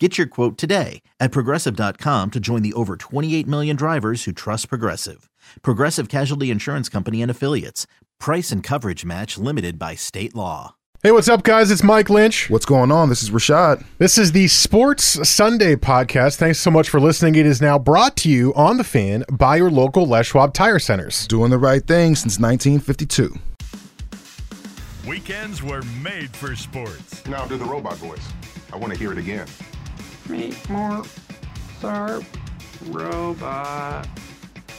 Get your quote today at progressive.com to join the over 28 million drivers who trust Progressive. Progressive Casualty Insurance Company and Affiliates. Price and coverage match limited by state law. Hey, what's up, guys? It's Mike Lynch. What's going on? This is Rashad. This is the Sports Sunday podcast. Thanks so much for listening. It is now brought to you on the fan by your local Les Schwab Tire Centers. Doing the right thing since 1952. Weekends were made for sports. Now do the robot voice. I want to hear it again. Meet more sharp robot.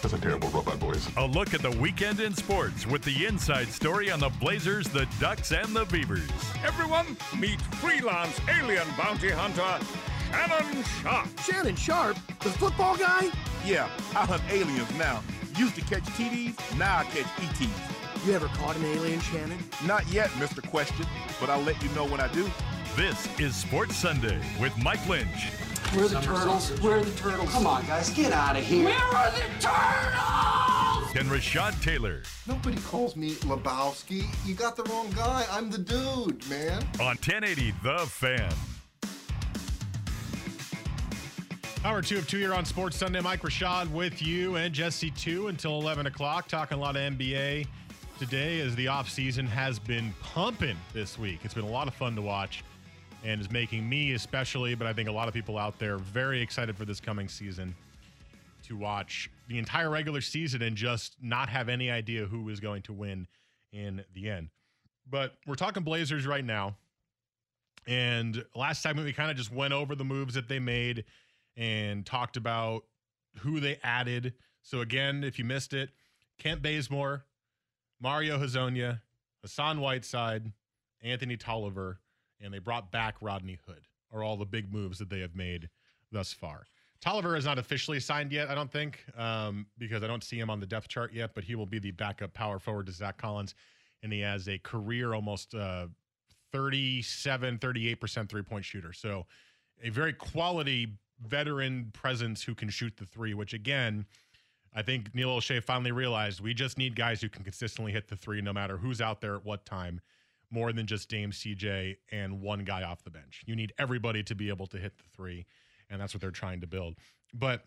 That's a terrible robot voice. A look at the weekend in sports with the inside story on the Blazers, the Ducks, and the Beavers. Everyone, meet freelance alien bounty hunter Shannon Sharpe. Shannon Sharpe, the football guy? Yeah, I hunt aliens now. Used to catch TDs, now I catch ETs. You ever caught an alien, Shannon? Not yet, Mr. Question, but I'll let you know when I do. This is Sports Sunday with Mike Lynch. Where are the turtles? Where are the turtles? Come on, guys, get out of here. Where are the turtles? And Rashad Taylor Nobody calls me Lebowski. You got the wrong guy. I'm the dude, man. on 1080 The Fan. Hour two of two here on Sports Sunday. Mike Rashad with you and Jesse two until 11 o'clock. Talking a lot of NBA today as the offseason has been pumping this week. It's been a lot of fun to watch and is making me especially, but I think a lot of people out there very excited for this coming season to watch the entire regular season and just not have any idea who is going to win in the end. But we're talking Blazers right now. And last time we kind of just went over the moves that they made and talked about who they added. So, again, if you missed it, Kent Bazemore, Mario Hezonja, Hassan Whiteside, Anthony Tolliver, and they brought back Rodney Hood, are all the big moves that they have made thus far. Tolliver is not officially signed yet, I don't think, um, because I don't see him on the depth chart yet, but he will be the backup power forward to Zach Collins. And he has a career almost uh, 37, 38% three point shooter. So a very quality veteran presence who can shoot the three, which again, I think Neil Olshey finally realized we just need guys who can consistently hit the three no matter who's out there at what time, more than just Dame CJ and one guy off the bench. You need everybody to be able to hit the three, and that's what they're trying to build. But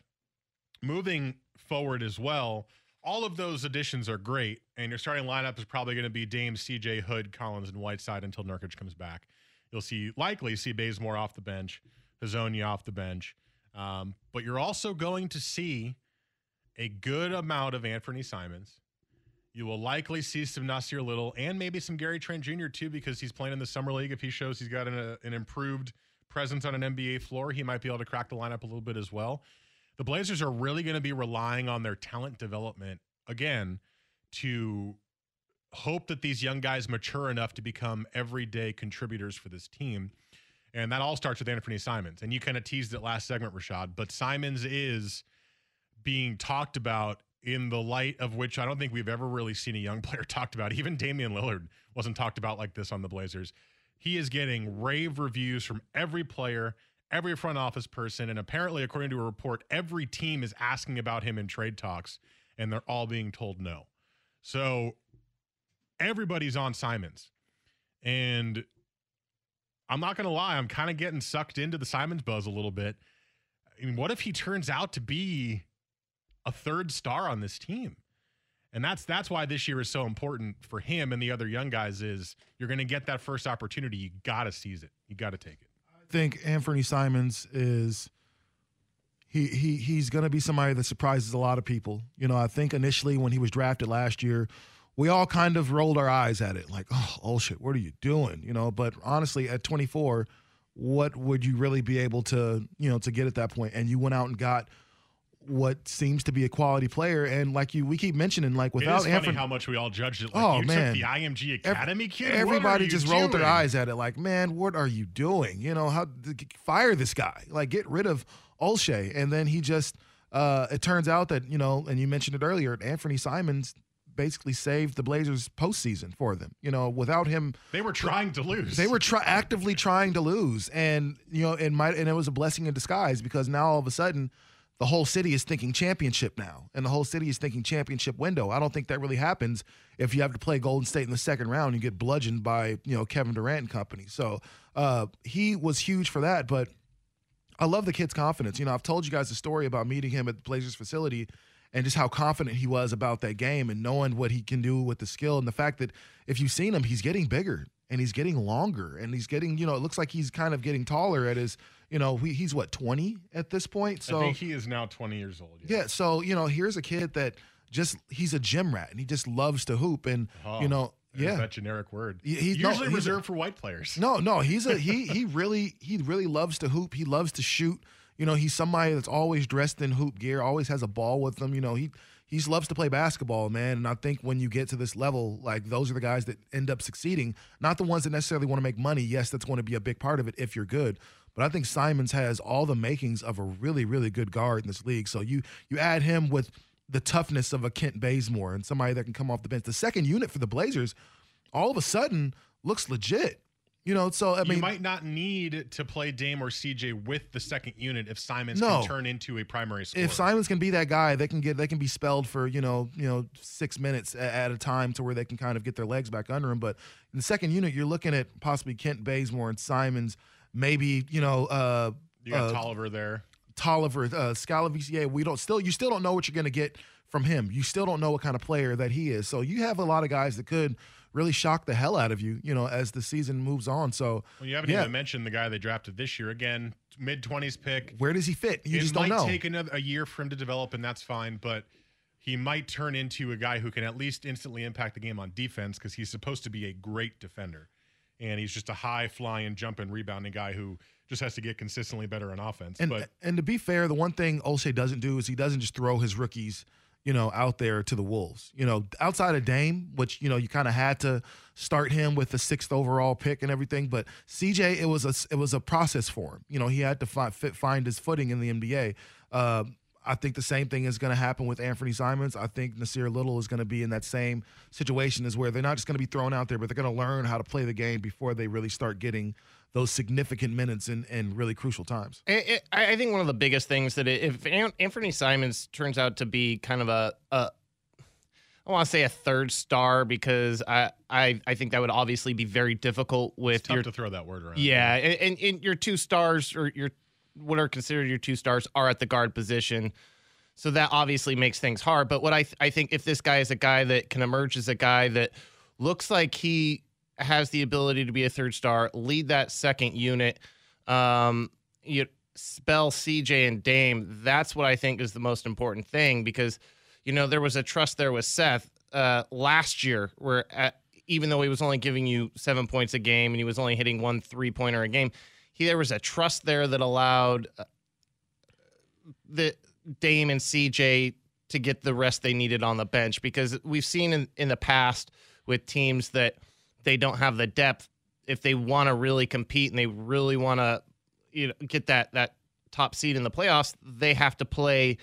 moving forward as well, all of those additions are great, and your starting lineup is probably going to be Dame, CJ, Hood, Collins, and Whiteside until Nurkic comes back. You'll see likely see Bazemore off the bench, Hezonja off the bench, um, but you're also going to see a good amount of Anthony Simons. You will likely see some Nassir Little and maybe some Gary Trent Jr. too, because he's playing in the summer league. If he shows he's got an, uh, an improved presence on an NBA floor, he might be able to crack the lineup a little bit as well. The Blazers are really going to be relying on their talent development again to hope that these young guys mature enough to become everyday contributors for this team. And that all starts with Anthony Simons. And you kind of teased it last segment, Rashad, but Simons is being talked about in the light of which I don't think we've ever really seen a young player talked about. Even Damian Lillard wasn't talked about like this on the Blazers. He is getting rave reviews from every player, every front office person, and apparently, according to a report, every team is asking about him in trade talks, and they're all being told no. So everybody's on Simons. And I'm not going to lie, I'm kind of getting sucked into the Simons buzz a little bit. I mean, what if he turns out to be a third star on this team? And that's that's why this year is so important for him and the other young guys is you're going to get that first opportunity. You got to seize it. You got to take it. I think Anthony Simons is he he he's going to be somebody that surprises a lot of people. You know, I think initially when he was drafted last year, we all kind of rolled our eyes at it, like, oh, oh shit, what are you doing? You know, but honestly, at 24, what would you really be able to, you know, to get at that point? And you went out and got what seems to be a quality player, and like you, we keep mentioning, like It without is funny Anthony, how much we all judged it. Like Oh, you man. took the IMG Academy kid. Everybody just rolled their eyes at it, like, man, what are you doing? You know, how fire this guy? Like, get rid of Olshey, and then he just. Uh, it turns out that you know, and you mentioned it earlier. Anthony Simons basically saved the Blazers postseason for them. You know, without him, they were trying to lose. They were try- actively trying to lose, and you know, it might and it was a blessing in disguise because now all of a sudden the whole city is thinking championship now, and the whole city is thinking championship window. I don't think that really happens if you have to play Golden State in the second round and get bludgeoned by you know Kevin Durant and company. So uh, he was huge for that, but I love the kid's confidence. You know, I've told you guys the story about meeting him at the Blazers facility and just how confident he was about that game and knowing what he can do with the skill and the fact that if you've seen him, he's getting bigger and he's getting longer and he's getting, you know, it looks like he's kind of getting taller at his, you know, he, he's what, 20 at this point? So I think he is now 20 years old. Yeah. yeah. So, you know, here's a kid that just, he's a gym rat and he just loves to hoop. And, oh. you know, yeah, that generic word. He's usually no, reserved for white players. No, no, he's a he. He really he really loves to hoop. He loves to shoot. You know, he's somebody that's always dressed in hoop gear. Always has a ball with him. You know, he he loves to play basketball, man. And I think when you get to this level, like those are the guys that end up succeeding, not the ones that necessarily want to make money. Yes, that's going to be a big part of it if you're good. But I think Simons has all the makings of a really, really good guard in this league. So you you add him with the toughness of a Kent Bazemore and somebody that can come off the bench. The second unit for the Blazers all of a sudden looks legit. You know, so I mean, you might not need to play Dame or CJ with the second unit if Simons no. can turn into a primary scorer. If Simons can be that guy, they can get they can be spelled for you know you know six minutes at a time to where they can kind of get their legs back under him. But in the second unit, you're looking at possibly Kent Bazemore and Simons, maybe you know. Uh, you got uh, Tolliver there. Tolliver, uh, Skal Labissière. We don't still you still don't know what you're going to get from him. You still don't know what kind of player that he is. So you have a lot of guys that could really shock the hell out of you, you know, as the season moves on. So, well, you haven't yeah. even mentioned the guy they drafted this year. Again, mid twenties pick. Where does he fit? You it just don't know. It might take another a year for him to develop, and that's fine. But he might turn into a guy who can at least instantly impact the game on defense because he's supposed to be a great defender, and he's just a high flying, jumping, rebounding guy who just has to get consistently better on offense. And but and to be fair, the one thing Olshey doesn't do is he doesn't just throw his rookies you know, out there to the Wolves. You know, outside of Dame, which you know you kind of had to start him with the sixth overall pick and everything, but CJ, it was a it was a process for him. You know, he had to find fit, find his footing in the NBA. Uh, I think the same thing is going to happen with Anthony Simons. I think Nassir Little is going to be in that same situation as where they're not just going to be thrown out there, but they're going to learn how to play the game before they really start getting those significant minutes in, in really crucial times. It, it, I think one of the biggest things that if Anthony Simons turns out to be kind of a, a I want to say a third star because I, I I think that would obviously be very difficult with it's tough your to throw that word around. Yeah, and, and, and your two stars or your what are considered your two stars are at the guard position. So that obviously makes things hard. But what I th- I think if this guy is a guy that can emerge as a guy that looks like he has the ability to be a third star, lead that second unit, um, you spell CJ and Dame. That's what I think is the most important thing because, you know, there was a trust there with Seth uh, last year where at, even though he was only giving you seven points a game and he was only hitting one three pointer a game, he there was a trust there that allowed uh, the Dame and CJ to get the rest they needed on the bench because we've seen in, in the past with teams that – they don't have the depth if they want to really compete and they really want to you know get that that top seed in the playoffs they have to play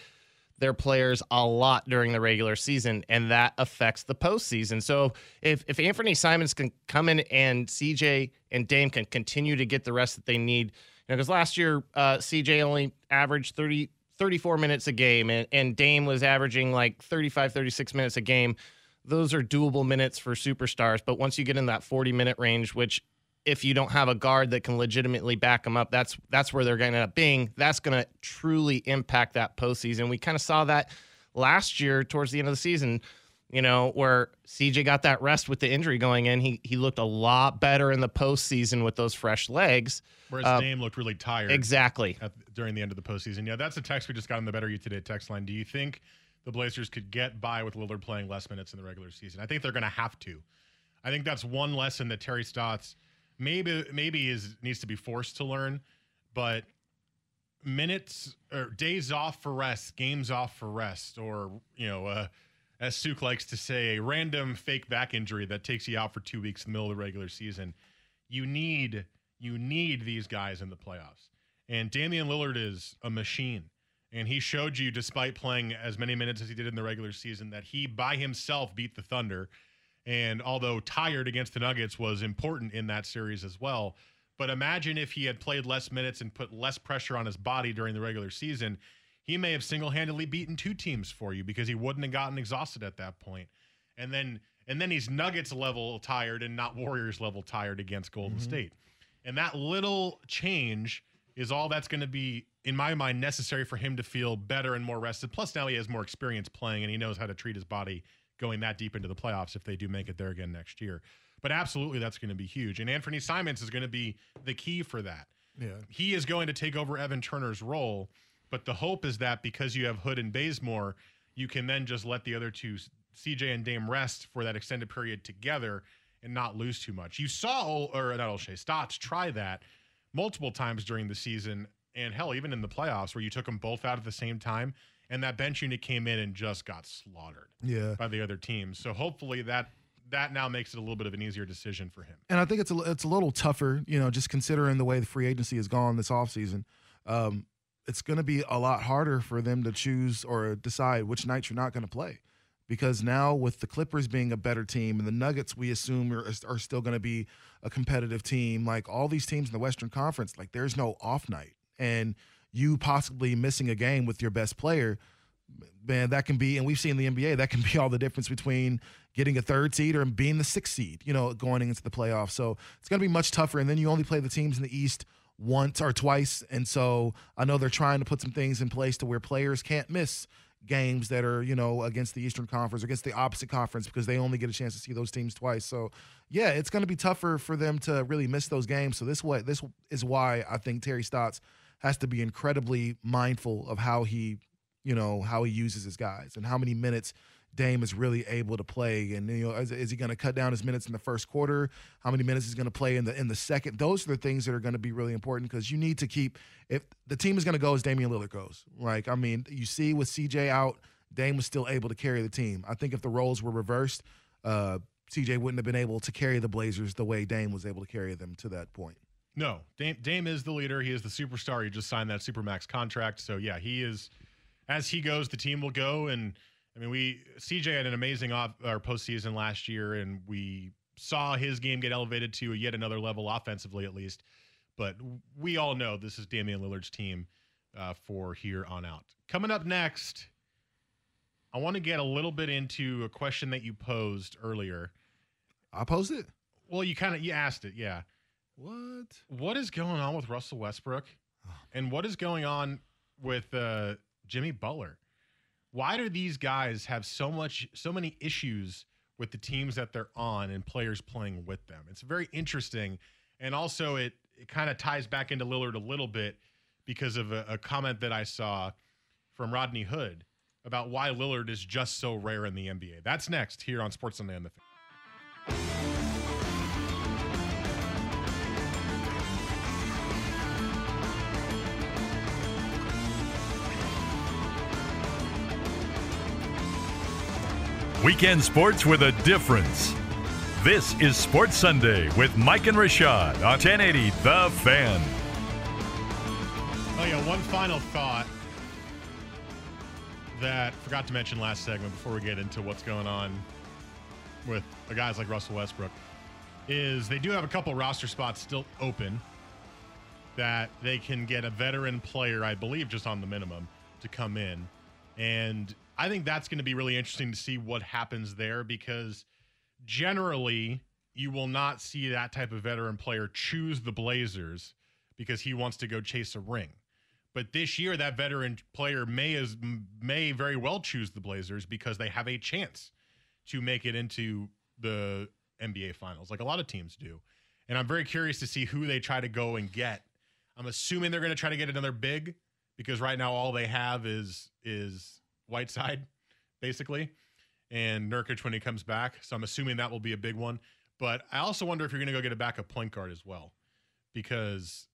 their players a lot during the regular season and that affects the postseason so if if Anthony Simons can come in and CJ and Dame can continue to get the rest that they need you know because last year uh, CJ only averaged 30 34 minutes a game and, and Dame was averaging like 35 36 minutes a game those are doable minutes for superstars. But once you get in that 40 minute range, which if you don't have a guard that can legitimately back them up, that's that's where they're going to end up being. That's going to truly impact that postseason. We kind of saw that last year towards the end of the season. You know, where CJ got that rest with the injury going in, he he looked a lot better in the postseason with those fresh legs. Whereas uh, Dame looked really tired. Exactly. At, during the end of the postseason. Yeah, that's a text we just got on the Better You Today text line. Do you think the Blazers could get by with Lillard playing less minutes in the regular season. I think they're going to have to. I think that's one lesson that Terry Stotts maybe maybe is needs to be forced to learn, but minutes or days off for rest, games off for rest, or you know, uh, as Suk likes to say, a random fake back injury that takes you out for two weeks in the middle of the regular season. You need you need these guys in the playoffs, and Damian Lillard is a machine And he showed you, despite playing as many minutes as he did in the regular season, that he by himself beat the Thunder. And although tired against the Nuggets was important in that series as well, but imagine if he had played less minutes and put less pressure on his body during the regular season, he may have single handedly beaten two teams for you because he wouldn't have gotten exhausted at that point. And then and then he's Nuggets level tired and not Warriors level tired against Golden mm-hmm. State. And that little change is all that's going to be, in my mind, necessary for him to feel better and more rested. Plus, now he has more experience playing and he knows how to treat his body going that deep into the playoffs if they do make it there again next year. But absolutely, that's going to be huge. And Anthony Simons is going to be the key for that. Yeah. He is going to take over Evan Turner's role. But the hope is that because you have Hood and Bazemore, you can then just let the other two, CJ and Dame, rest for that extended period together and not lose too much. You saw, or not Olshey, Stotts try that multiple times during the season, and hell, even in the playoffs, where you took them both out at the same time, and that bench unit came in and just got slaughtered yeah. by the other teams. So hopefully that that now makes it a little bit of an easier decision for him. And I think it's a it's a little tougher, you know, just considering the way the free agency has gone this offseason. Um, it's going to be a lot harder for them to choose or decide which nights you're not going to play because now with the Clippers being a better team and the Nuggets we assume are, are still going to be a competitive team like all these teams in the Western Conference like there's no off night and you possibly missing a game with your best player man that can be and we've seen the NBA that can be all the difference between getting a third seed or being the sixth seed you know going into the playoffs so it's going to be much tougher and then you only play the teams in the East once or twice and so I know they're trying to put some things in place to where players can't miss games that are you know against the Eastern Conference or against the opposite conference because they only get a chance to see those teams twice. So yeah, it's going to be tougher for them to really miss those games. So this way, this is why I think Terry Stotts has to be incredibly mindful of how he you know how he uses his guys and how many minutes Dame is really able to play. And you know, is, is he going to cut down his minutes in the first quarter? How many minutes he's going to play in the in the second? Those are the things that are going to be really important because you need to keep. If the team is going to go as Damian Lillard goes, like I mean, you see with CJ out, Dame was still able to carry the team. I think if the roles were reversed, uh, CJ wouldn't have been able to carry the Blazers the way Dame was able to carry them to that point. No, Dame, Dame is the leader. He is the superstar. He just signed that supermax contract. So yeah, he is. As he goes, the team will go and I mean, we CJ had an amazing off our postseason last year, and we saw his game get elevated to yet another level offensively, at least. But we all know this is Damian Lillard's team uh, for here on out. Coming up next, I want to get a little bit into a question that you posed earlier. I posed it. Well, you kind of you asked it, yeah. What? What is going on with Russell Westbrook, and what is going on with uh, Jimmy Butler? why do these guys have so much so many issues with the teams that they're on and players playing with them? It's very interesting, and also it it kind of ties back into Lillard a little bit because of a, a comment that I saw from Rodney Hood about why Lillard is just so rare in the NBA. That's next here on Sports Sunday on the. Weekend sports with a difference. This is Sports Sunday with Mike and Rashad on 1080 The Fan. Oh, yeah, one final thought that forgot to mention last segment before we get into what's going on with the guys like Russell Westbrook is they do have a couple roster spots still open that they can get a veteran player, I believe, just on the minimum to come in. And I think that's going to be really interesting to see what happens there because generally you will not see that type of veteran player choose the Blazers because he wants to go chase a ring. But this year, that veteran player may as may very well choose the Blazers because they have a chance to make it into the NBA Finals, like a lot of teams do. And I'm very curious to see who they try to go and get. I'm assuming they're going to try to get another big because right now all they have is is Whiteside, basically, and Nurkic when he comes back. So I'm assuming that will be a big one. But I also wonder if you're going to go get a backup point guard as well, because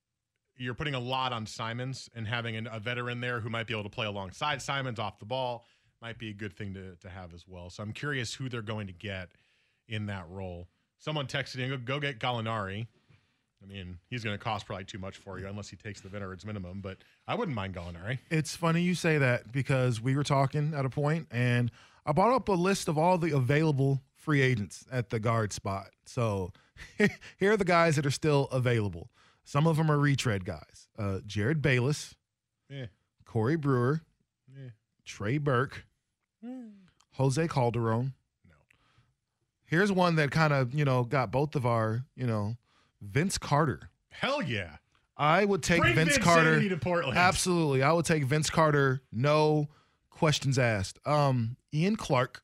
you're putting a lot on Simons and having a veteran there who might be able to play alongside Simons off the ball might be a good thing to, to have as well. So I'm curious who they're going to get in that role. Someone texted in, go, go get Gallinari. I mean, he's going to cost probably too much for you unless he takes the veterans minimum, but I wouldn't mind Gallinari. It's funny you say that because we were talking at a point and I brought up a list of all the available free agents at the guard spot. So here are the guys that are still available. Some of them are retread guys. Uh, Jerryd Bayless, Yeah. Corey Brewer, Yeah. Trey Burke, Jose Calderon. No. Here's one that kind of, you know, got both of our, you know, Vince Carter. Hell yeah. I would take Bring Vince Carter. To Portland. Absolutely. I would take Vince Carter, no questions asked. Um, Ian Clark.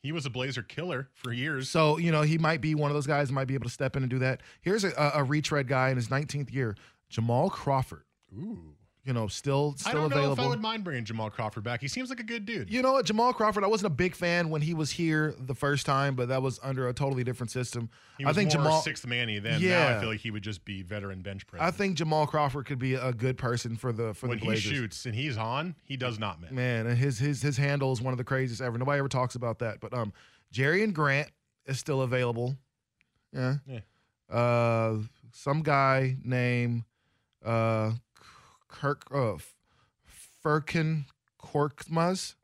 He was a Blazer killer for years. So, you know, he might be one of those guys that might be able to step in and do that. Here's a, a retread guy in his 19th year, Jamal Crawford. Ooh. You know, still still I don't know available. if I would mind bringing Jamal Crawford back. He seems like a good dude. You know what, Jamal Crawford, I wasn't a big fan when he was here the first time, but that was under a totally different system. He was I think Jamal sixth manny then. Now Yeah. I feel like he would just be veteran bench press. I think Jamal Crawford could be a good person for the for when the he shoots and he's on, he does not miss. Man, and his his his handle is one of the craziest ever. Nobody ever talks about that. But um Jerian Grant is still available. Yeah. Yeah. Uh some guy named uh Kirk uh Firkin Korkmaz.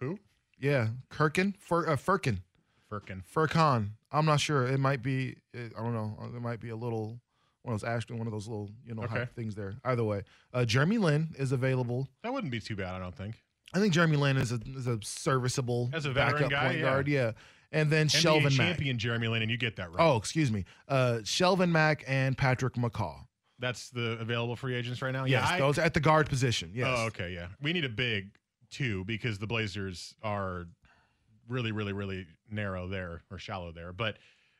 Who? Yeah, Kirkin Fur uh, Firkin. Firkin. Furkan. I'm not sure. It might be. I don't know. It might be a little one of those Ashton, one of those little you know Okay. things there. Either way, uh, Jeremy Lin is available. That wouldn't be too bad, I don't think. I think Jeremy Lin is a is a serviceable As a veteran backup guy, point yeah. guard. Yeah, and then NBA Shelvin Mack. champion Jeremy Lin, and you get that right. Oh, excuse me. Uh, Shelvin Mack and Patrick McCaw. That's the available free agents right now? Yes, I- those at the guard position. Yes. Oh, okay, yeah. We need a big two because the Blazers are really, really, really narrow there or shallow there. But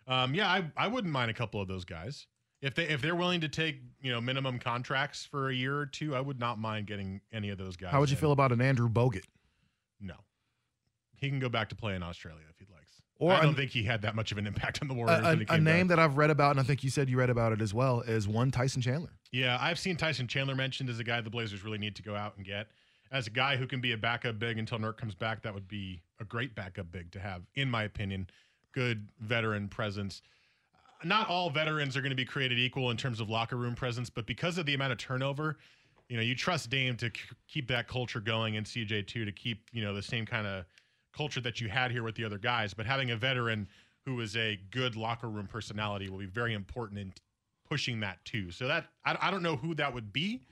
um, yeah, I, I wouldn't mind a couple of those guys if they if they're willing to take you know minimum contracts for a year or two. I would not mind getting any of those guys. How would you in. feel about an Andrew Bogut? No, he can go back to play in Australia if he likes. Or I don't think he had that much of an impact on the Warriors. a- when he a name back. that I've read about, and I think you said you read about it as well, is one Tyson Chandler. Yeah, I've seen Tyson Chandler mentioned as a guy the Blazers really need to go out and get. As a guy who can be a backup big until Nurk comes back, that would be a great backup big to have, in my opinion. Good veteran presence. Not all veterans are going to be created equal in terms of locker room presence, but because of the amount of turnover, you know, you trust Dame to k- keep that culture going and CJ too to keep, you know, the same kind of culture that you had here with the other guys. But having a veteran who is a good locker room personality will be very important in pushing that too. So that I, I don't know who that would be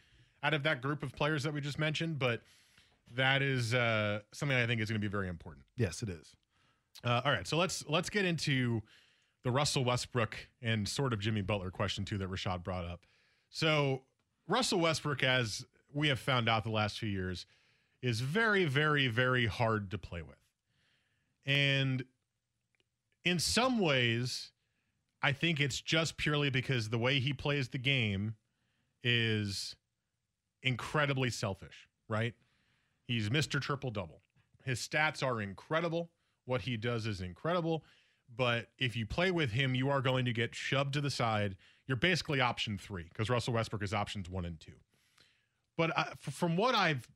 out of that group of players that we just mentioned, but that is uh, something I think is going to be very important. Yes, it is. Uh, all right, so let's let's get into the Russell Westbrook and sort of Jimmy Butler question too that Rashad brought up. So Russell Westbrook, as we have found out the last few years, is very, very, very hard to play with, and in some ways, I think it's just purely because the way he plays the game is incredibly selfish, right? He's Mr. Triple Double. His stats are incredible. What he does is incredible. But if you play with him, you are going to get shoved to the side. You're basically option three because Russell Westbrook is options one and two. But I, f- from what I've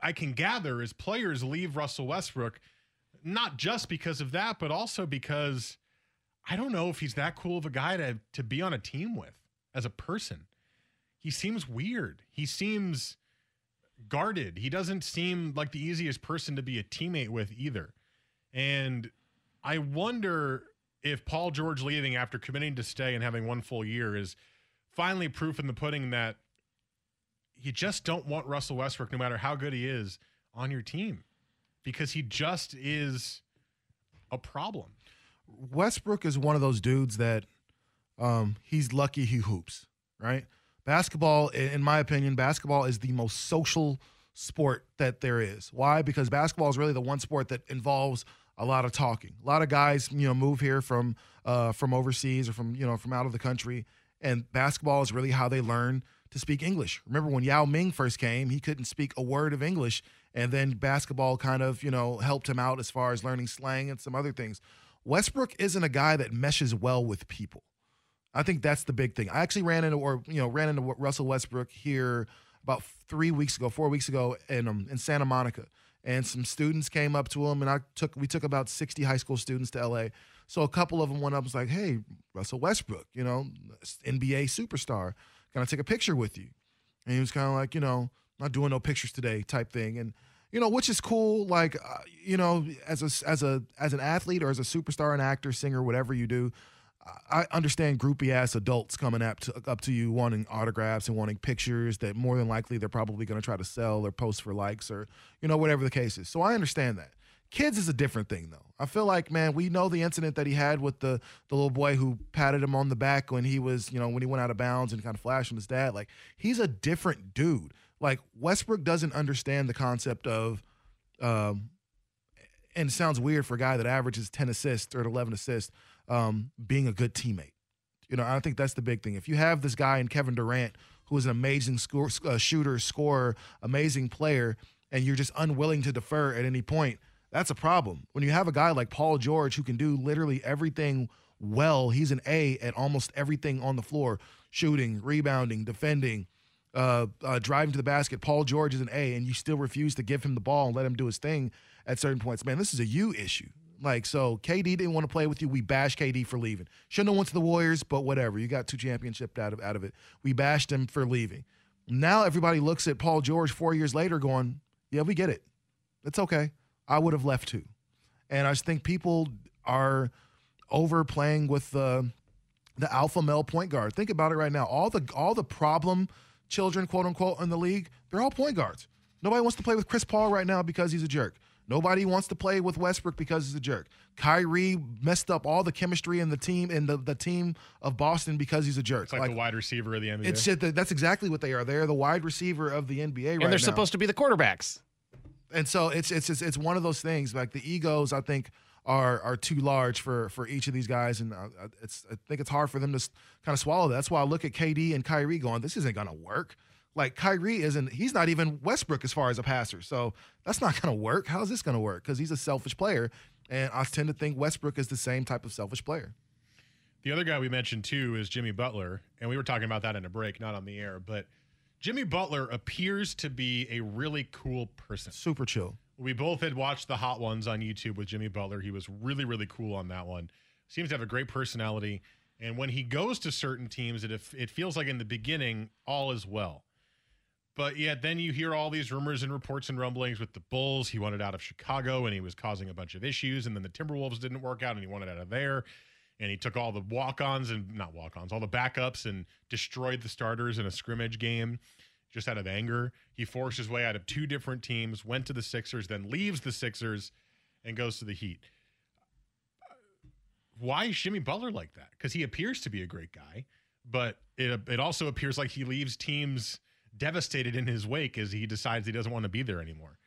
I can gather is players leave Russell Westbrook not just because of that, but also because I don't know if he's that cool of a guy to to be on a team with as a person. He seems weird. He seems guarded. He doesn't seem like the easiest person to be a teammate with either. And I wonder if Paul George leaving after committing to stay and having one full year is finally proof in the pudding that you just don't want Russell Westbrook, no matter how good he is, on your team because he just is a problem. Westbrook is one of those dudes that um, he's lucky he hoops, right? Basketball, in my opinion, basketball is the most social sport that there is. Why? Because basketball is really the one sport that involves a lot of talking. A lot of guys, you know, move here from uh, from overseas or from you know from out of the country, and basketball is really how they learn to speak English. Remember when Yao Ming first came, he couldn't speak a word of English, and then basketball kind of you know helped him out as far as learning slang and some other things. Westbrook isn't a guy that meshes well with people. I think that's the big thing. I actually ran into or you know ran into Russell Westbrook here about three weeks ago, four weeks ago in um, in Santa Monica, and some students came up to him, and I took we took about sixty high school students to L.A. So a couple of them went up and was like, "Hey, Russell Westbrook, you know, NBA superstar, can I take a picture with you?" And he was kind of like, you know, not doing no pictures today type thing, and you know, which is cool. Like, uh, you know, as a as a as an athlete or as a superstar, an actor, singer, whatever you do, I understand groupie ass adults coming up to up to you wanting autographs and wanting pictures that more than likely they're probably going to try to sell or post for likes or you know whatever the case is. So I understand that. Kids is a different thing though. I feel like man, we know the incident that he had with the the little boy who patted him on the back when he was, you know, when he went out of bounds and kind of flashed on his dad. Like he's a different dude. Like Westbrook doesn't understand the concept of um and it sounds weird for a guy that averages 10 assists or 11 assists um, being a good teammate. You know, I think that's the big thing. If you have this guy in Kevin Durant, who is an amazing score, uh, shooter, scorer, amazing player, and you're just unwilling to defer at any point, that's a problem. When you have a guy like Paul George who can do literally everything well, he's an A at almost everything on the floor shooting, rebounding, defending, uh, uh, driving to the basket. Paul George is an A, and you still refuse to give him the ball and let him do his thing at certain points. Man, this is a you issue. Like, so KD didn't want to play with you. We bashed KD for leaving. Shouldn't have went to the Warriors, but whatever. You got two championships out of out of it. We bashed him for leaving. Now everybody looks at Paul George four years later, going, "Yeah, we get it. It's okay. I would have left too." And I just think people are overplaying with the the alpha male point guard. Think about it right now. All the all the problem children, quote unquote, in the league, they're all point guards. Nobody wants to play with Chris Paul right now because he's a jerk. Nobody wants to play with Westbrook because he's a jerk. Kyrie messed up all the chemistry in the team in the, the team of Boston because he's a jerk. It's like, like the wide receiver of the NBA. It's that's exactly what they are. They're the wide receiver of the NBA right now. and right they're now. supposed to be the quarterbacks. And so it's, it's it's it's one of those things. Like the egos, I think are are too large for for each of these guys, and uh, uh, it's I think it's hard for them to kind of swallow that. That's why I look at KD and Kyrie going, this isn't gonna work. Like Kyrie isn't, he's not even Westbrook as far as a passer. So that's not to work. How's this to work? Because he's a selfish player. And I tend to think Westbrook is the same type of selfish player. The other guy we mentioned too is Jimmy Butler. And we were talking about that in a break, not on the air. But Jimmy Butler appears to be a really cool person. Super chill. We both had watched the Hot Ones on YouTube with Jimmy Butler. He was really, really cool on that one. Seems to have a great personality. And when he goes to certain teams, it, it feels like in the beginning, all is well. But yet then you hear all these rumors and reports and rumblings with the Bulls. He wanted out of Chicago and he was causing a bunch of issues. And then the Timberwolves didn't work out and he wanted out of there. And he took all the walk ons and not walk ons, all the backups and destroyed the starters in a scrimmage game just out of anger. He forced his way out of two different teams, went to the Sixers, then leaves the Sixers and goes to the Heat. Why is Jimmy Butler like that? Because he appears to be a great guy, but it, it also appears like he leaves teams devastated in his wake as he decides he doesn't want to be there anymore.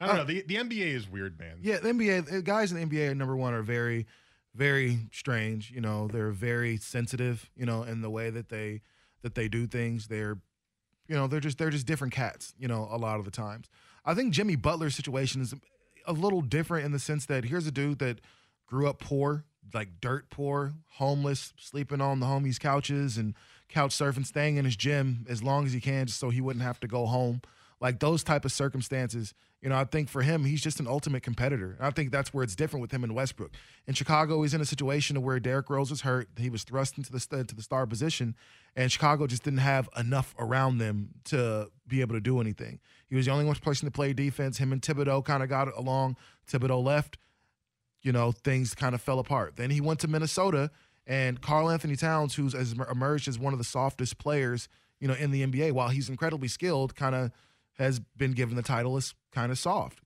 I don't uh, know. The the NBA is weird, man. Yeah, the NBA guys in the NBA number one are very, very strange. You know, they're very sensitive. You know, in the way that they that they do things. They're, you know, they're just they're just different cats. You know, a lot of the times. I think Jimmy Butler's situation is a little different in the sense that here's a dude that grew up poor, like dirt poor, homeless, sleeping on the homies' couches and couch surfing, staying in his gym as long as he can, just so he wouldn't have to go home. Like those type of circumstances, you know, I think for him, he's just an ultimate competitor. And I think that's where it's different with him and Westbrook. In Chicago, he's in a situation where Derrick Rose was hurt. He was thrust into the into the star position, and Chicago just didn't have enough around them to be able to do anything. He was the only one person to play defense. Him and Thibodeau kind of got along. Thibodeau left. You know, things kind of fell apart. Then he went to Minnesota and Karl-Anthony Towns, who's emerged as one of the softest players, you know, in the NBA, while he's incredibly skilled, kind of has been given the title is kind of soft.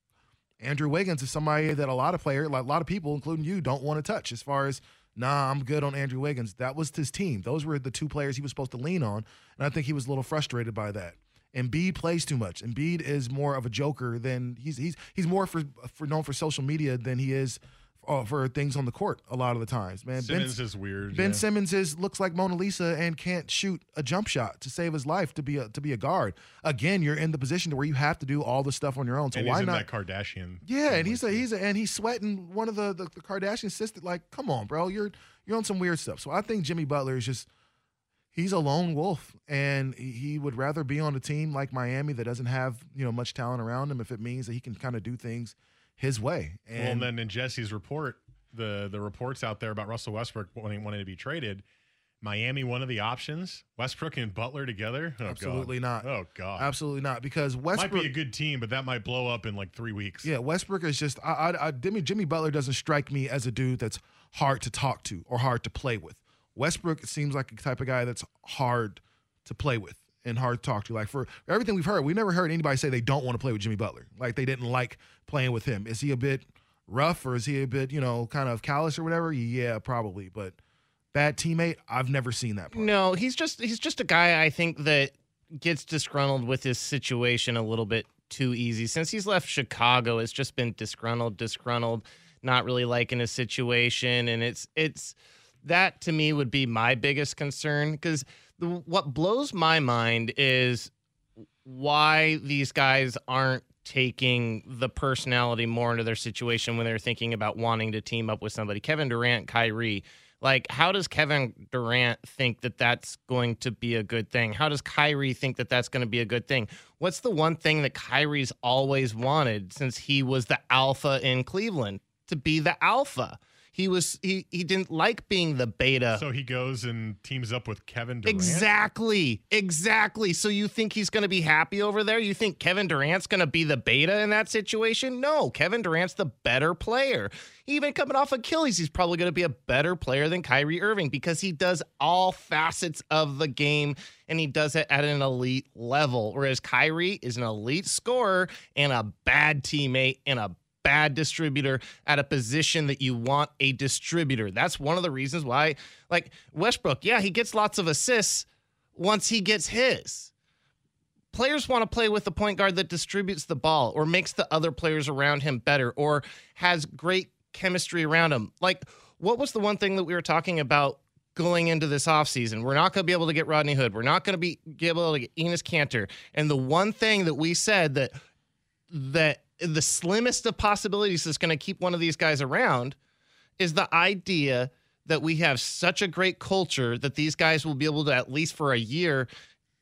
Andrew Wiggins is somebody that a lot of players, a lot of people, including you, don't want to touch. As far as nah, I'm good on Andrew Wiggins. That was his team. Those were the two players he was supposed to lean on, and I think he was a little frustrated by that. Embiid plays too much. Embiid is more of a joker than he's he's he's more for for known for social media than he is uh, for things on the court a lot of the times, man. Ben Simmons ben, is weird. Ben yeah. Simmons is looks like Mona Lisa and can't shoot a jump shot to save his life to be a to be a guard. Again, you're in the position to where you have to do all the stuff on your own. So and why not that Kardashian? Yeah, and he's a he's a, and he's sweating one of the, the the Kardashian sisters. Like, come on, bro, you're you're on some weird stuff. So I think Jimmy Butler is just he's a lone wolf and he would rather be on a team like Miami that doesn't have, you know, much talent around him if it means that he can kind of do things his way. And well, and then in Jesse's report, the the reports out there about Russell Westbrook wanting, wanting to be traded. Miami, one of the options. Westbrook and Butler together. Oh, Absolutely God. not. Oh God. Absolutely not. Because Westbrook might be a good team, but that might blow up in like three weeks. Yeah, Westbrook is just. I, I, I, Jimmy, Jimmy Butler doesn't strike me as a dude that's hard to talk to or hard to play with. Westbrook seems like a type of guy that's hard to play with and hard to talk to. Like for everything we've heard, we never heard anybody say they don't want to play with Jimmy Butler. Like they didn't like playing with him. Is he a bit rough or is he a bit, you know, kind of callous or whatever? Yeah, probably. But bad teammate, I've never seen that. Part. No, he's just he's just a guy I think that gets disgruntled with his situation a little bit too easy. Since he's left Chicago, it's just been disgruntled, disgruntled, not really liking his situation and it's it's that to me would be my biggest concern because what blows my mind is why these guys aren't taking the personality more into their situation when they're thinking about wanting to team up with somebody. Kevin Durant, Kyrie. Like, how does Kevin Durant think that that's going to be a good thing? How does Kyrie think that that's going to be a good thing? What's the one thing that Kyrie's always wanted since he was the alpha in Cleveland? To be the alpha he was he he didn't like being the beta. So he goes and teams up with Kevin Durant. Exactly. Exactly. So you think he's going to be happy over there? You think Kevin Durant's going to be the beta in that situation? No, Kevin Durant's the better player. Even coming off Achilles, he's probably going to be a better player than Kyrie Irving because he does all facets of the game and he does it at an elite level. Whereas Kyrie is an elite scorer and a bad teammate and a bad distributor at a position that you want a distributor. That's one of the reasons why, like Westbrook, yeah, he gets lots of assists once he gets his. Players want to play with the point guard that distributes the ball or makes the other players around him better or has great chemistry around him. Like, what was the one thing that we were talking about going into this offseason. We're not going to be able to get Rodney Hood. We're not going to be, be able to get Enes Kanter. And the one thing that we said that that the slimmest of possibilities that's going to keep one of these guys around is the idea that we have such a great culture that these guys will be able to at least for a year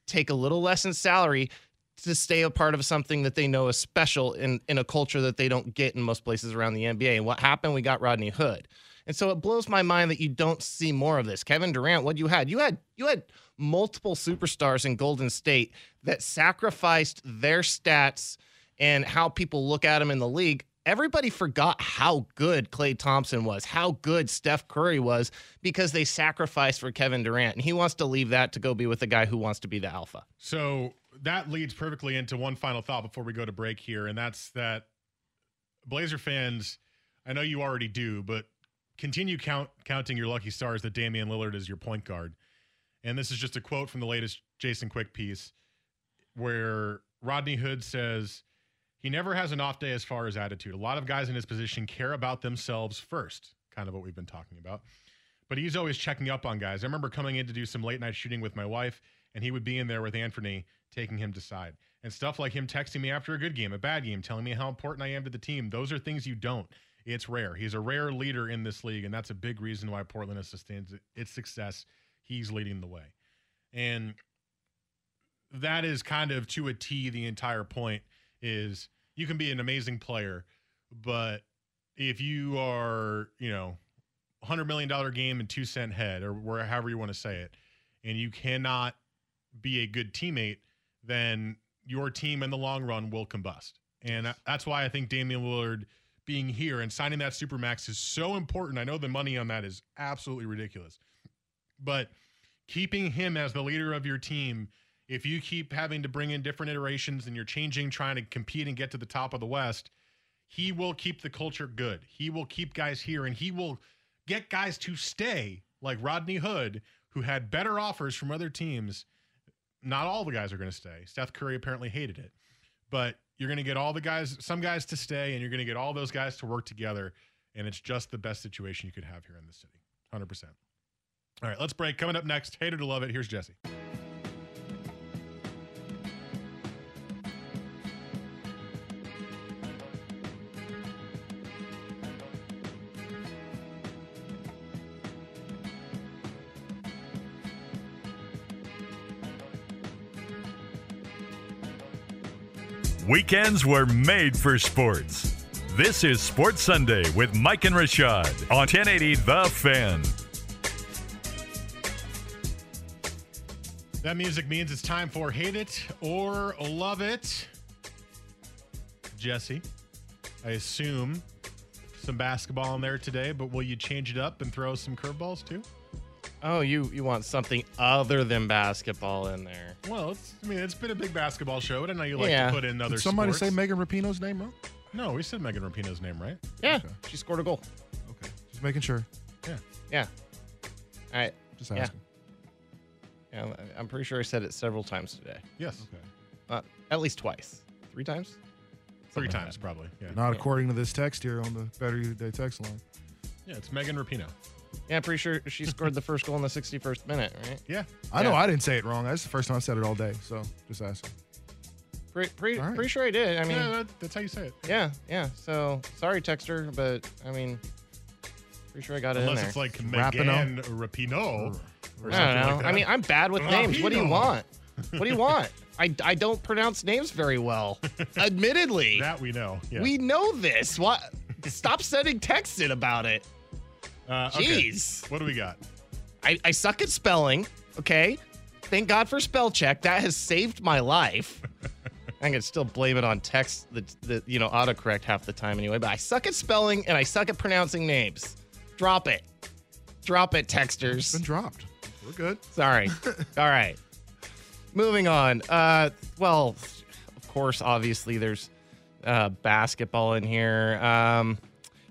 take a little less in salary to stay a part of something that they know is special in in a culture that they don't get in most places around the NBA. And what happened? We got Rodney Hood. And so it blows my mind that you don't see more of this. Kevin Durant, what you had? You had you had multiple superstars in Golden State that sacrificed their stats and how people look at him in the league, everybody forgot how good Klay Thompson was, how good Steph Curry was, because they sacrificed for Kevin Durant. And he wants to leave that to go be with the guy who wants to be the alpha. So that leads perfectly into one final thought before we go to break here. And that's that Blazer fans, I know you already do, but continue count, counting your lucky stars that Damian Lillard is your point guard. And this is just a quote from the latest Jason Quick piece where Rodney Hood says, he never has an off day as far as attitude. A lot of guys in his position care about themselves first, kind of what we've been talking about. But he's always checking up on guys. I remember coming in to do some late night shooting with my wife, and he would be in there with Anthony, taking him to side. And stuff like him texting me after a good game, a bad game, telling me how important I am to the team. Those are things you don't. It's rare. He's a rare leader in this league, and that's a big reason why Portland has sustained its success. He's leading the way. And that is kind of to a T the entire point is you can be an amazing player, but if you are, you know, hundred million dollar game and two cent head, or where however you want to say it, and you cannot be a good teammate, then your team in the long run will combust. And that's why I think Damian Lillard being here and signing that supermax is so important. I know the money on that is absolutely ridiculous, but keeping him as the leader of your team if you keep having to bring in different iterations and you're changing, trying to compete and get to the top of the West, he will keep the culture good. He will keep guys here and he will get guys to stay, like Rodney Hood, who had better offers from other teams. Not all the guys are going to stay. Steph Curry apparently hated it, but you're going to get all the guys, some guys to stay, and you're going to get all those guys to work together. And it's just the best situation you could have here in the city. 100%. All right, let's break. Coming up next, hater to love it. Here's Jesse. Weekends were made for sports. This is Sports Sunday with Mike and Rashad on 1080 The Fan. That music means it's time for Hate It or Love It. Jesse, I assume some basketball in there today, but will you change it up and throw some curveballs too? Oh, you you want something other than basketball in there? Well, it's, I mean, it's been a big basketball show, and I know you like Yeah. to put in other Did somebody sports. say Megan Rapinoe's name wrong? No, we said Megan Rapinoe's name, right? Yeah, she scored a goal. Okay, just making sure. Yeah. Yeah. All right. Just Yeah. asking. Yeah, I- I'm pretty sure I said it several times today. Yes. Okay. Uh, at least twice. Three times? Three Something like times, that. probably. Yeah. Not according to this text here on the Better You Day text line. Yeah, it's Megan Rapino. Yeah, I'm pretty sure she scored the first goal in the 61st minute, right? Yeah. I know Yeah. I didn't say it wrong. That's the first time I've said it all day. So just asking. Pretty, pretty, All right. pretty sure I did. I mean, yeah, yeah, that, that's how you say it. yeah. Yeah. So sorry, Texter, but I mean, pretty sure I got it in Unless there. it's like Rapinoe? Megan Rapino. Or I don't something know. like I mean. I'm bad with names. What do you Rapino. want? What do you want? I, I don't pronounce names very well. Admittedly, that we know. Yeah. we know this. What? Stop sending texts in about it. Uh, okay. Jeez. What do we got? I, I suck at spelling. Okay. Thank God for spell check. That has saved my life. I can still blame it on text that that you know autocorrect half the time anyway. But I suck at spelling and I suck at pronouncing names. Drop it. Drop it, It's been dropped. We're good. Sorry. All right. Moving on. Uh, well, of course, obviously, there's uh, basketball in here. Um,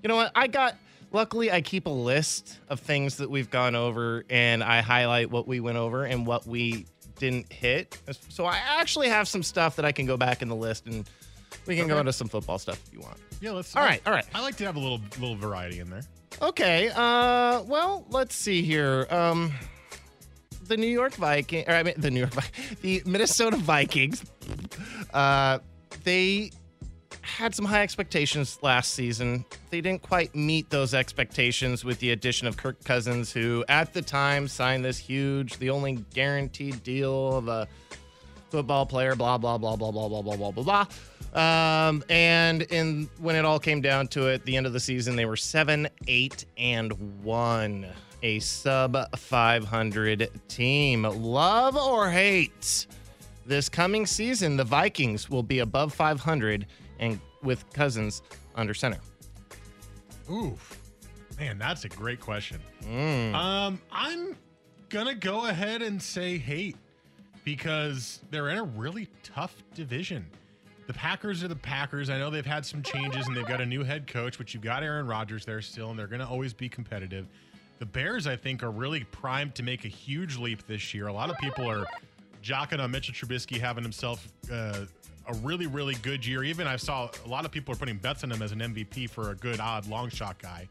you know what? I got. Luckily, I keep a list of things that we've gone over, and I highlight what we went over and what we didn't hit. So I actually have some stuff that I can go back in the list, and we can go into some football stuff if you want. Yeah, let's. All right, all right. I like to have a little little variety in there. Okay. Uh, well, let's see here. Um, the New York Viking, or I mean, the New York, the Minnesota Vikings. Uh, they had some high expectations last season. They didn't quite meet those expectations with the addition of Kirk Cousins, who at the time signed this huge, the only guaranteed deal of a football player, blah blah blah blah blah blah blah blah blah blah. Um, and in when it all came down to it, the end of the season, they were seven, eight, and one, a sub 500 team. Love or hate? This coming season, the Vikings will be above 500 and with Cousins under center. Oof. Man, that's a great question. Mm. Um, I'm gonna go ahead and say hate because they're in a really tough division. The Packers are the Packers. I know they've had some changes and they've got a new head coach, but you've got Aaron Rodgers there still, and they're gonna always be competitive. The Bears, I think, are really primed to make a huge leap this year. A lot of people are jocking on Mitchell Trubisky having himself uh, a really, really good year. Even I saw a lot of people are putting bets on him as an MVP for a good odd long shot guy.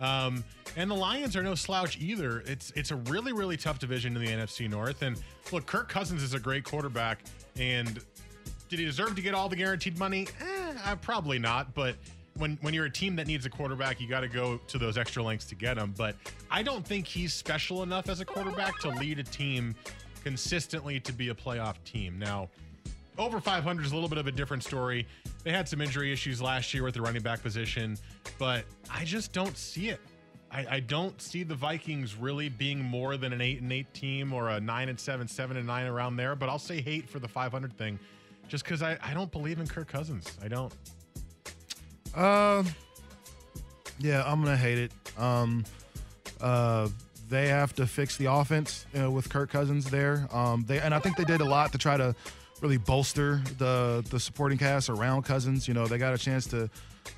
Um, and the Lions are no slouch either. It's it's a really really tough division in the NFC North. And look, Kirk Cousins is a great quarterback. And did he deserve to get all the guaranteed money? Eh, uh, probably not. But when when you're a team that needs a quarterback, you got to go to those extra lengths to get him. But I don't think he's special enough as a quarterback to lead a team consistently to be a playoff team. Now, over 500 is a little bit of a different story. They had some injury issues last year with the running back position, but I just don't see it. I, I don't see the Vikings really being more than an eight and eight team or a nine and seven, seven and nine around there. But I'll say hate for the 500 thing, just because I, I don't believe in Kirk Cousins. I don't. Um, yeah, I'm gonna hate it. Um, uh, they have to fix the offense uh, with Kirk Cousins there. Um, they and I think they did a lot to try to really bolster the the supporting cast around Cousins. You know, they got a chance to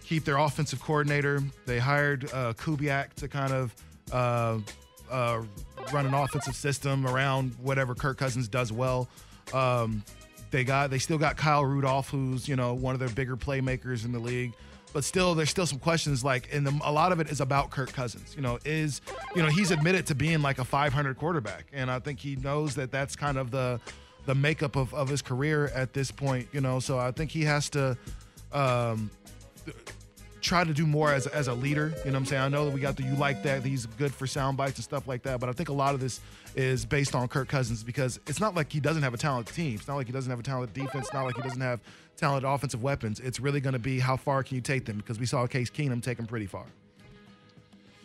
keep their offensive coordinator. They hired uh, Kubiak to kind of uh, uh, run an offensive system around whatever Kirk Cousins does well. Um, they got they still got Kyle Rudolph, who's you know one of their bigger playmakers in the league. But still, there's still some questions. Like, and the, a lot of it is about Kirk Cousins. You know, is you know he's admitted to being like a 500 quarterback, and I think he knows that that's kind of the the makeup of, of his career at this point. You know, so I think he has to um, try to do more as, as a leader. You know what I'm saying? I know that we got the you like that. He's good for sound bites and stuff like that. But I think a lot of this is based on Kirk Cousins because it's not like he doesn't have a talented team. It's not like he doesn't have a talented defense. It's not like he doesn't have talented offensive weapons. It's really going to be how far can you take them because we saw Case Keenum take them pretty far.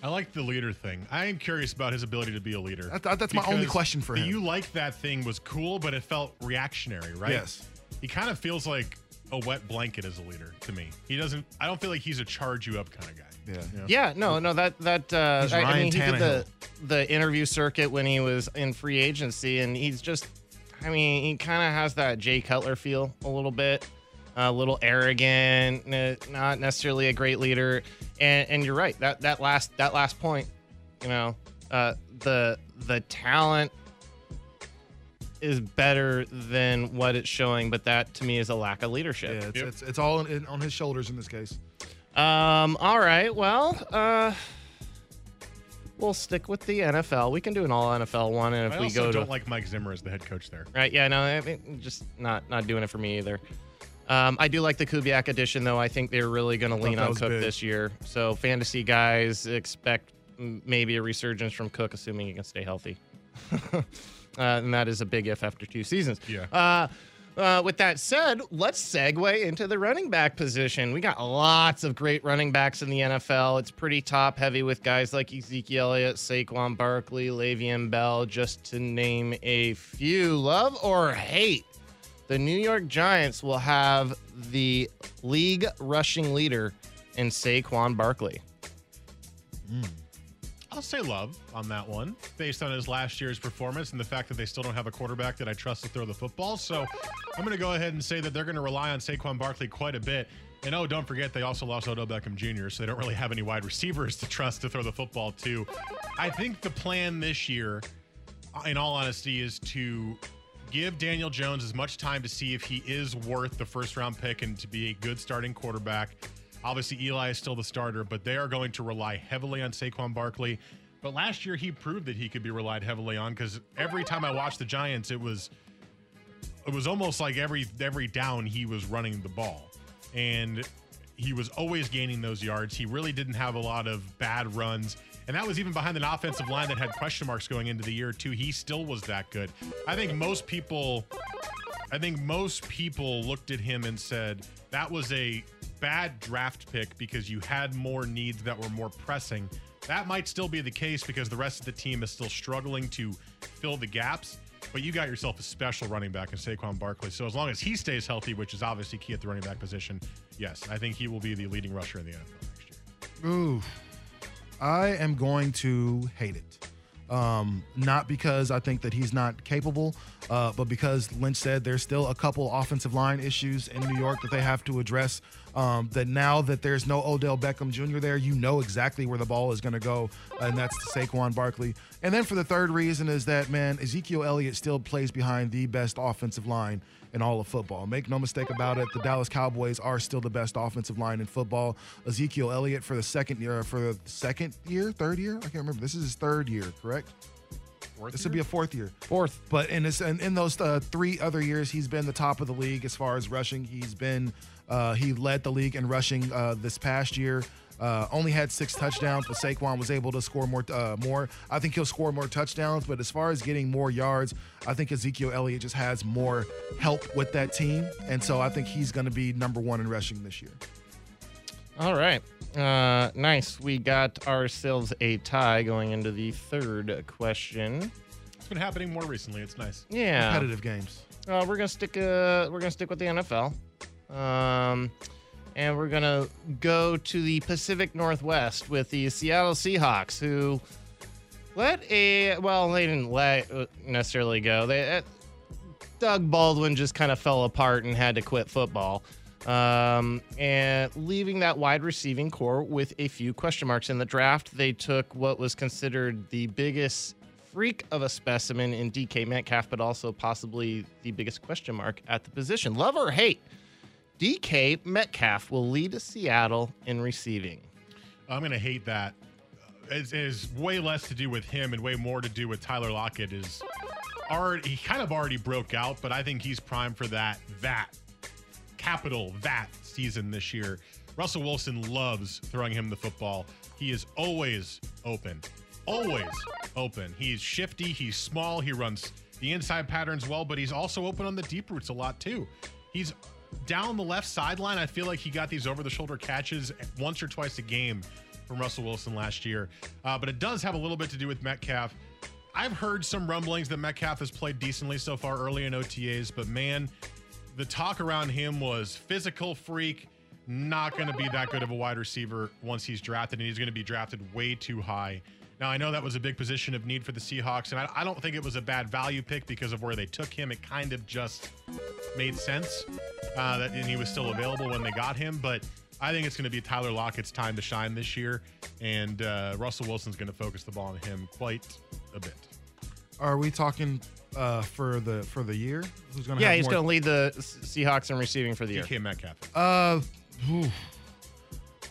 I like the leader thing. I am curious about his ability to be a leader. That- that's my only question for him. You like that thing was cool, but it felt reactionary, right? Yes. He kind of feels like a wet blanket as a leader to me. He doesn't. I don't feel like he's a charge you up kind of guy. Yeah. You know? Yeah, no, no, that that uh, He's I, I Ryan mean, he did the the interview circuit when he was in free agency, and he's just, I mean, he kind of has that Jay Cutler feel a little bit, a little arrogant, not necessarily a great leader, and and you're right that that last that last point, you know, uh, the the talent is better than what it's showing, but that to me is a lack of leadership. Yeah, it's, Yep. it's, it's all in, on his shoulders in this case. Um. All right. Well. Uh. We'll stick with the NFL. We can do an all NFL one, and if I we also go to don't like Mike Zimmer as the head coach there. right, yeah, no, I mean, just not not doing it for me either. Um, I do like the Kubiak edition, though. I think they're really going to lean on Cook big. this year. So fantasy guys expect maybe a resurgence from Cook, assuming he can stay healthy. uh, and that is a big if after two seasons. Yeah. Uh, uh, with that said, let's segue into the running back position. We got lots of great running backs in the NFL. It's pretty top heavy with guys like Ezekiel Elliott, Saquon Barkley, Le'Veon Bell, just to name a few. Love or hate, the New York Giants will have the league rushing leader in Saquon Barkley. Hmm. I'll say love on that one, based on his last year's performance and the fact that they still don't have a quarterback that I trust to throw the football. So I'm going to go ahead and say that they're going to rely on Saquon Barkley quite a bit. And oh, don't forget, they also lost Odell Beckham Jr., so they don't really have any wide receivers to trust to throw the football to. I think the plan this year, in all honesty, is to give Daniel Jones as much time to see if he is worth the first round pick and to be a good starting quarterback. Obviously, Eli is still the starter, but they are going to rely heavily on Saquon Barkley. But last year, he proved that he could be relied heavily on because every time I watched the Giants, it was it was almost like every every down he was running the ball, and he was always gaining those yards. He really didn't have a lot of bad runs, and that was even behind an offensive line that had question marks going into the year too. He still was that good. I think most people, I think most people looked at him and said that was a bad draft pick because you had more needs that were more pressing. That might still be the case because the rest of the team is still struggling to fill the gaps. But you got yourself a special running back in Saquon Barkley. So as long as he stays healthy, which is obviously key at the running back position, yes, I think he will be the leading rusher in the NFL next year. Ooh, I am going to hate it. Um, not because I think that he's not capable, uh, but because Lynch said there's still a couple offensive line issues in New York that they have to address. Um, that now that there's no Odell Beckham Jr. there, you know exactly where the ball is going to go, and that's Saquon Barkley. And then for the third reason is that man, Ezekiel Elliott still plays behind the best offensive line in all of football. Make no mistake about it, the Dallas Cowboys are still the best offensive line in football. Ezekiel Elliott for the second year, for the second year, third year, I can't remember. This is his third year, correct? Fourth This year? would be a fourth year. Fourth. But in this, in, in those uh, three other years, he's been the top of the league as far as rushing. He's been, uh, he led the league in rushing uh, this past year. Uh, only had six touchdowns, but Saquon was able to score more. Uh, more, I think he'll score more touchdowns. But as far as getting more yards, I think Ezekiel Elliott just has more help with that team, and so I think he's going to be number one in rushing this year. All right. Uh, nice. We got ourselves a tie going into the third question. It's been happening more recently. It's nice. Yeah. Competitive games. Uh, we're gonna stick. Uh, we're gonna stick with the NFL. Um, and we're gonna go to the Pacific Northwest with the Seattle Seahawks, who let a well, they didn't let uh, necessarily go. They uh, Doug Baldwin just kind of fell apart and had to quit football. Um, and leaving that wide receiving corps with a few question marks in the draft, they took what was considered the biggest freak of a specimen in DK Metcalf, but also possibly the biggest question mark at the position. Love or hate, DK Metcalf will lead to Seattle in receiving. I'm going to hate that. It is way less to do with him and way more to do with Tyler Lockett. Is already he kind of already broke out, but I think he's primed for that that capital that season this year. Russell Wilson loves throwing him the football. He is always open, always open. He's shifty, he's small, he runs the inside patterns well, but he's also open on the deep routes a lot too. He's down the left sideline. I feel like he got these over the shoulder catches once or twice a game from Russell Wilson last year. Uh, but it does have a little bit to do with Metcalf. I've heard some rumblings that Metcalf has played decently so far early in OTAs, but man, the talk around him was physical freak, not going to be that good of a wide receiver once he's drafted, and he's going to be drafted way too high. Now, I know that was a big position of need for the Seahawks, and I, I, don't think it was a bad value pick because of where they took him. It kind of just made sense uh, that and he was still available when they got him. But I think it's going to be Tyler Lockett's time to shine this year, and uh, Russell Wilson's going to focus the ball on him quite a bit. Are we talking uh, for the for the year? Who's going? Yeah, he's going to lead the Seahawks in receiving for the DK year. DK Metcalf. Uh.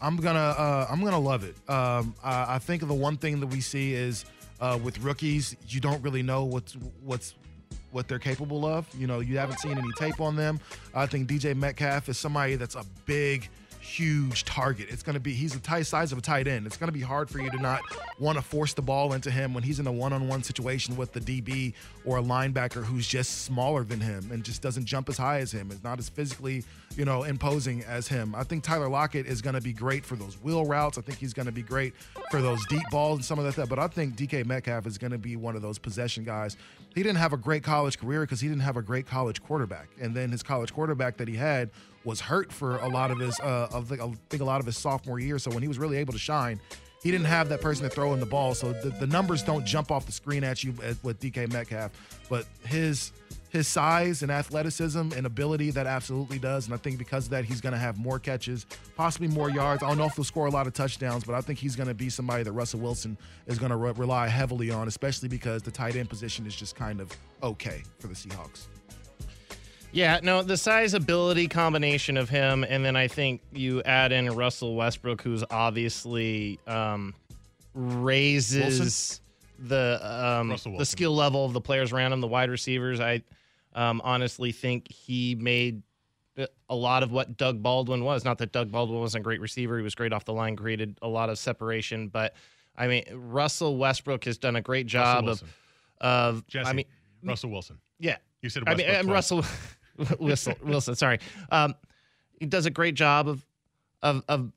I'm gonna uh, I'm gonna love it. Um, I, I, think the one thing that we see is uh, with rookies, you don't really know what's what's what they're capable of. You know, you haven't seen any tape on them. I think DJ Metcalf is somebody that's a big huge target. It's going to be, he's the tight size of a tight end. It's going to be hard for you to not want to force the ball into him when he's in a one on one situation with the DB or a linebacker who's just smaller than him and just doesn't jump as high as him, is not as physically, you know, imposing as him. I think Tyler Lockett is going to be great for those wheel routes. I think he's going to be great for those deep balls and some of that stuff. But I think DK Metcalf is going to be one of those possession guys. He didn't have a great college career because he didn't have a great college quarterback. And then his college quarterback that he had was hurt for a lot of his uh, I think a lot of his sophomore year. So when he was really able to shine, he didn't have that person to throw in the ball. So the, the numbers don't jump off the screen at you with DK Metcalf, but his his size and athleticism and ability that absolutely does. And I think because of that, he's going to have more catches, possibly more yards. I don't know if he'll score a lot of touchdowns, but I think he's going to be somebody that Russell Wilson is going to re- rely heavily on, especially because the tight end position is just kind of okay for the Seahawks. Yeah, no, the size ability combination of him, and then I think you add in Russell Westbrook, who's obviously um, raises Wilson? the um, the skill level of the players around him, the wide receivers. I um, honestly think he made a lot of what Doug Baldwin was. Not that Doug Baldwin wasn't a great receiver; he was great off the line, created a lot of separation. But I mean, Russell Westbrook has done a great job of of. Jesse, I mean, Russell Wilson. Yeah, you said Westbrook I mean, and Russell. Wilson, Wilson, sorry. Um, he does a great job of of of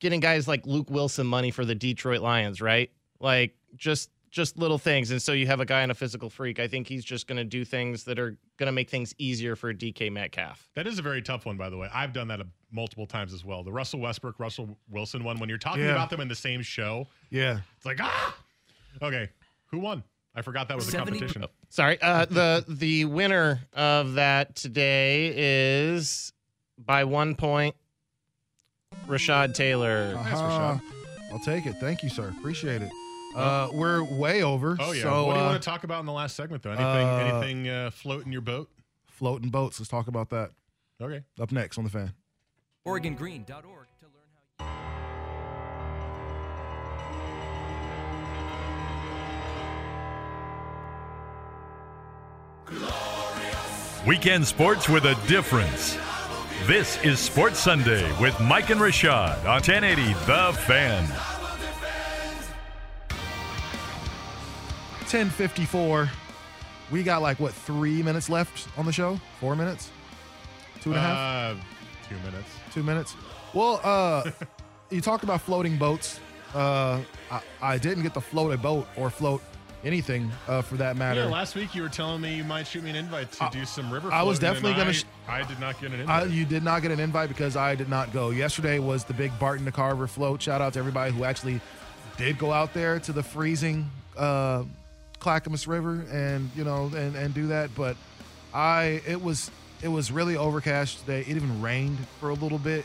getting guys like Luke Willson money for the Detroit Lions, right? Like just just little things. And so you have a guy in a physical freak. I think he's just going to do things that are going to make things easier for DK Metcalf. That is a very tough one, by the way. I've done that a, multiple times as well. The Russell Westbrook, Russell Wilson one. When you're talking yeah. about them in the same show, yeah, it's like ah. Okay, who won? I forgot that was a competition. Oh, sorry. Uh, the the winner of that today is by one point. Rashad Taylor. Uh-huh. Nice, Rashad. I'll take it. Thank you, sir. Appreciate it. Uh, we're way over. Oh yeah. So, what do you uh, want to talk about in the last segment, though? Anything? Uh, anything uh, floating your boat? Floating boats. Let's talk about that. Okay. Up next on the fan. OregonGreen.org. Weekend sports with a difference. This is Sports Sunday with Mike and Rashad on 1080 The Fan. 1054. We got like what three minutes left on the show? Four minutes? Two and a half? Uh, two minutes. Two minutes. Well, uh, you talked about floating boats. Uh, I, I didn't get to float a boat or float anything uh, for that matter. Yeah, last week you were telling me you might shoot me an invite to do some river. I was definitely going to. Sh- I did not get an invite. I, you did not get an invite because I did not go. Yesterday was the big Barton to Carver float. Shout out to everybody who actually did go out there to the freezing uh, Clackamas River and you know and and do that. But I it was it was really overcast today. It even rained for a little bit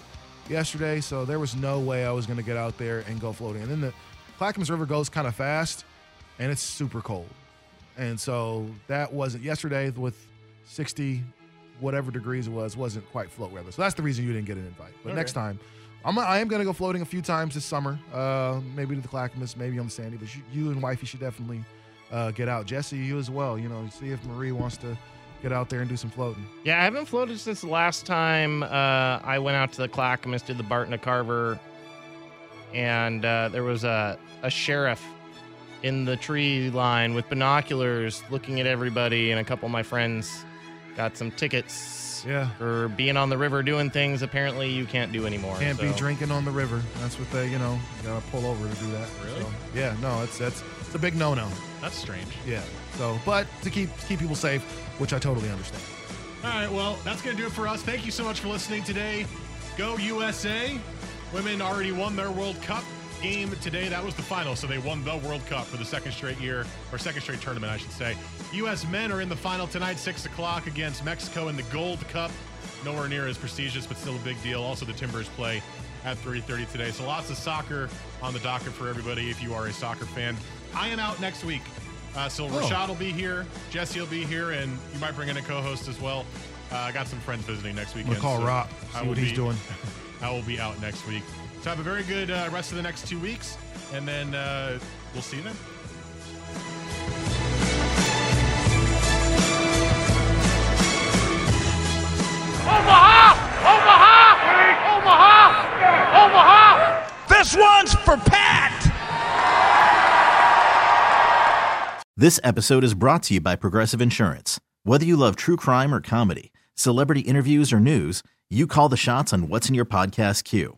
yesterday, so there was no way I was going to get out there and go floating. And then the Clackamas River goes kind of fast and it's super cold. And so that wasn't yesterday with 60 whatever degrees it was wasn't quite float weather. So that's the reason you didn't get an invite. But okay. next time, I'm I am going to go floating a few times this summer. Uh, maybe to the Clackamas, maybe on the Sandy. But you, you and wifey should definitely uh, get out. Jesse, you as well. You know, see if Marie wants to get out there and do some floating. Yeah, I haven't floated since the last time uh, I went out to the Clackamas, did the Barton to Carver, and uh, there was a, a sheriff in the tree line with binoculars looking at everybody, and a couple of my friends got some tickets Yeah. for being on the river doing things apparently you can't do anymore. Can't be drinking on the river. That's what they, you know, gotta pull over to do that. Really? So, yeah, no, it's that's it's a big no-no. That's strange. Yeah. So, but to keep to keep people safe, which I totally understand. All right, well, that's going to do it for us. Thank you so much for listening today. Go USA. Women already won their World Cup game today. That was the final, so they won the World Cup for the second straight year, or second straight tournament, I should say. U.S. men are in the final tonight, 6 o'clock against Mexico in the Gold Cup. Nowhere near as prestigious, but still a big deal. Also, the Timbers play at 3.30 today. So lots of soccer on the docket for everybody if you are a soccer fan. I am out next week. Uh, so Rashad will be here, Jesse will be here, and you might bring in a co-host as well. Uh, I got some friends visiting next weekend. call so Rob, see will what he's be- doing. I will be out next week. So have a very good uh, rest of the next two weeks, and then uh, we'll see you then. Omaha! Omaha! Omaha! Omaha! This one's for Pat! This episode is brought to you by Progressive Insurance. Whether you love true crime or comedy, celebrity interviews or news, you call the shots on what's in your podcast queue.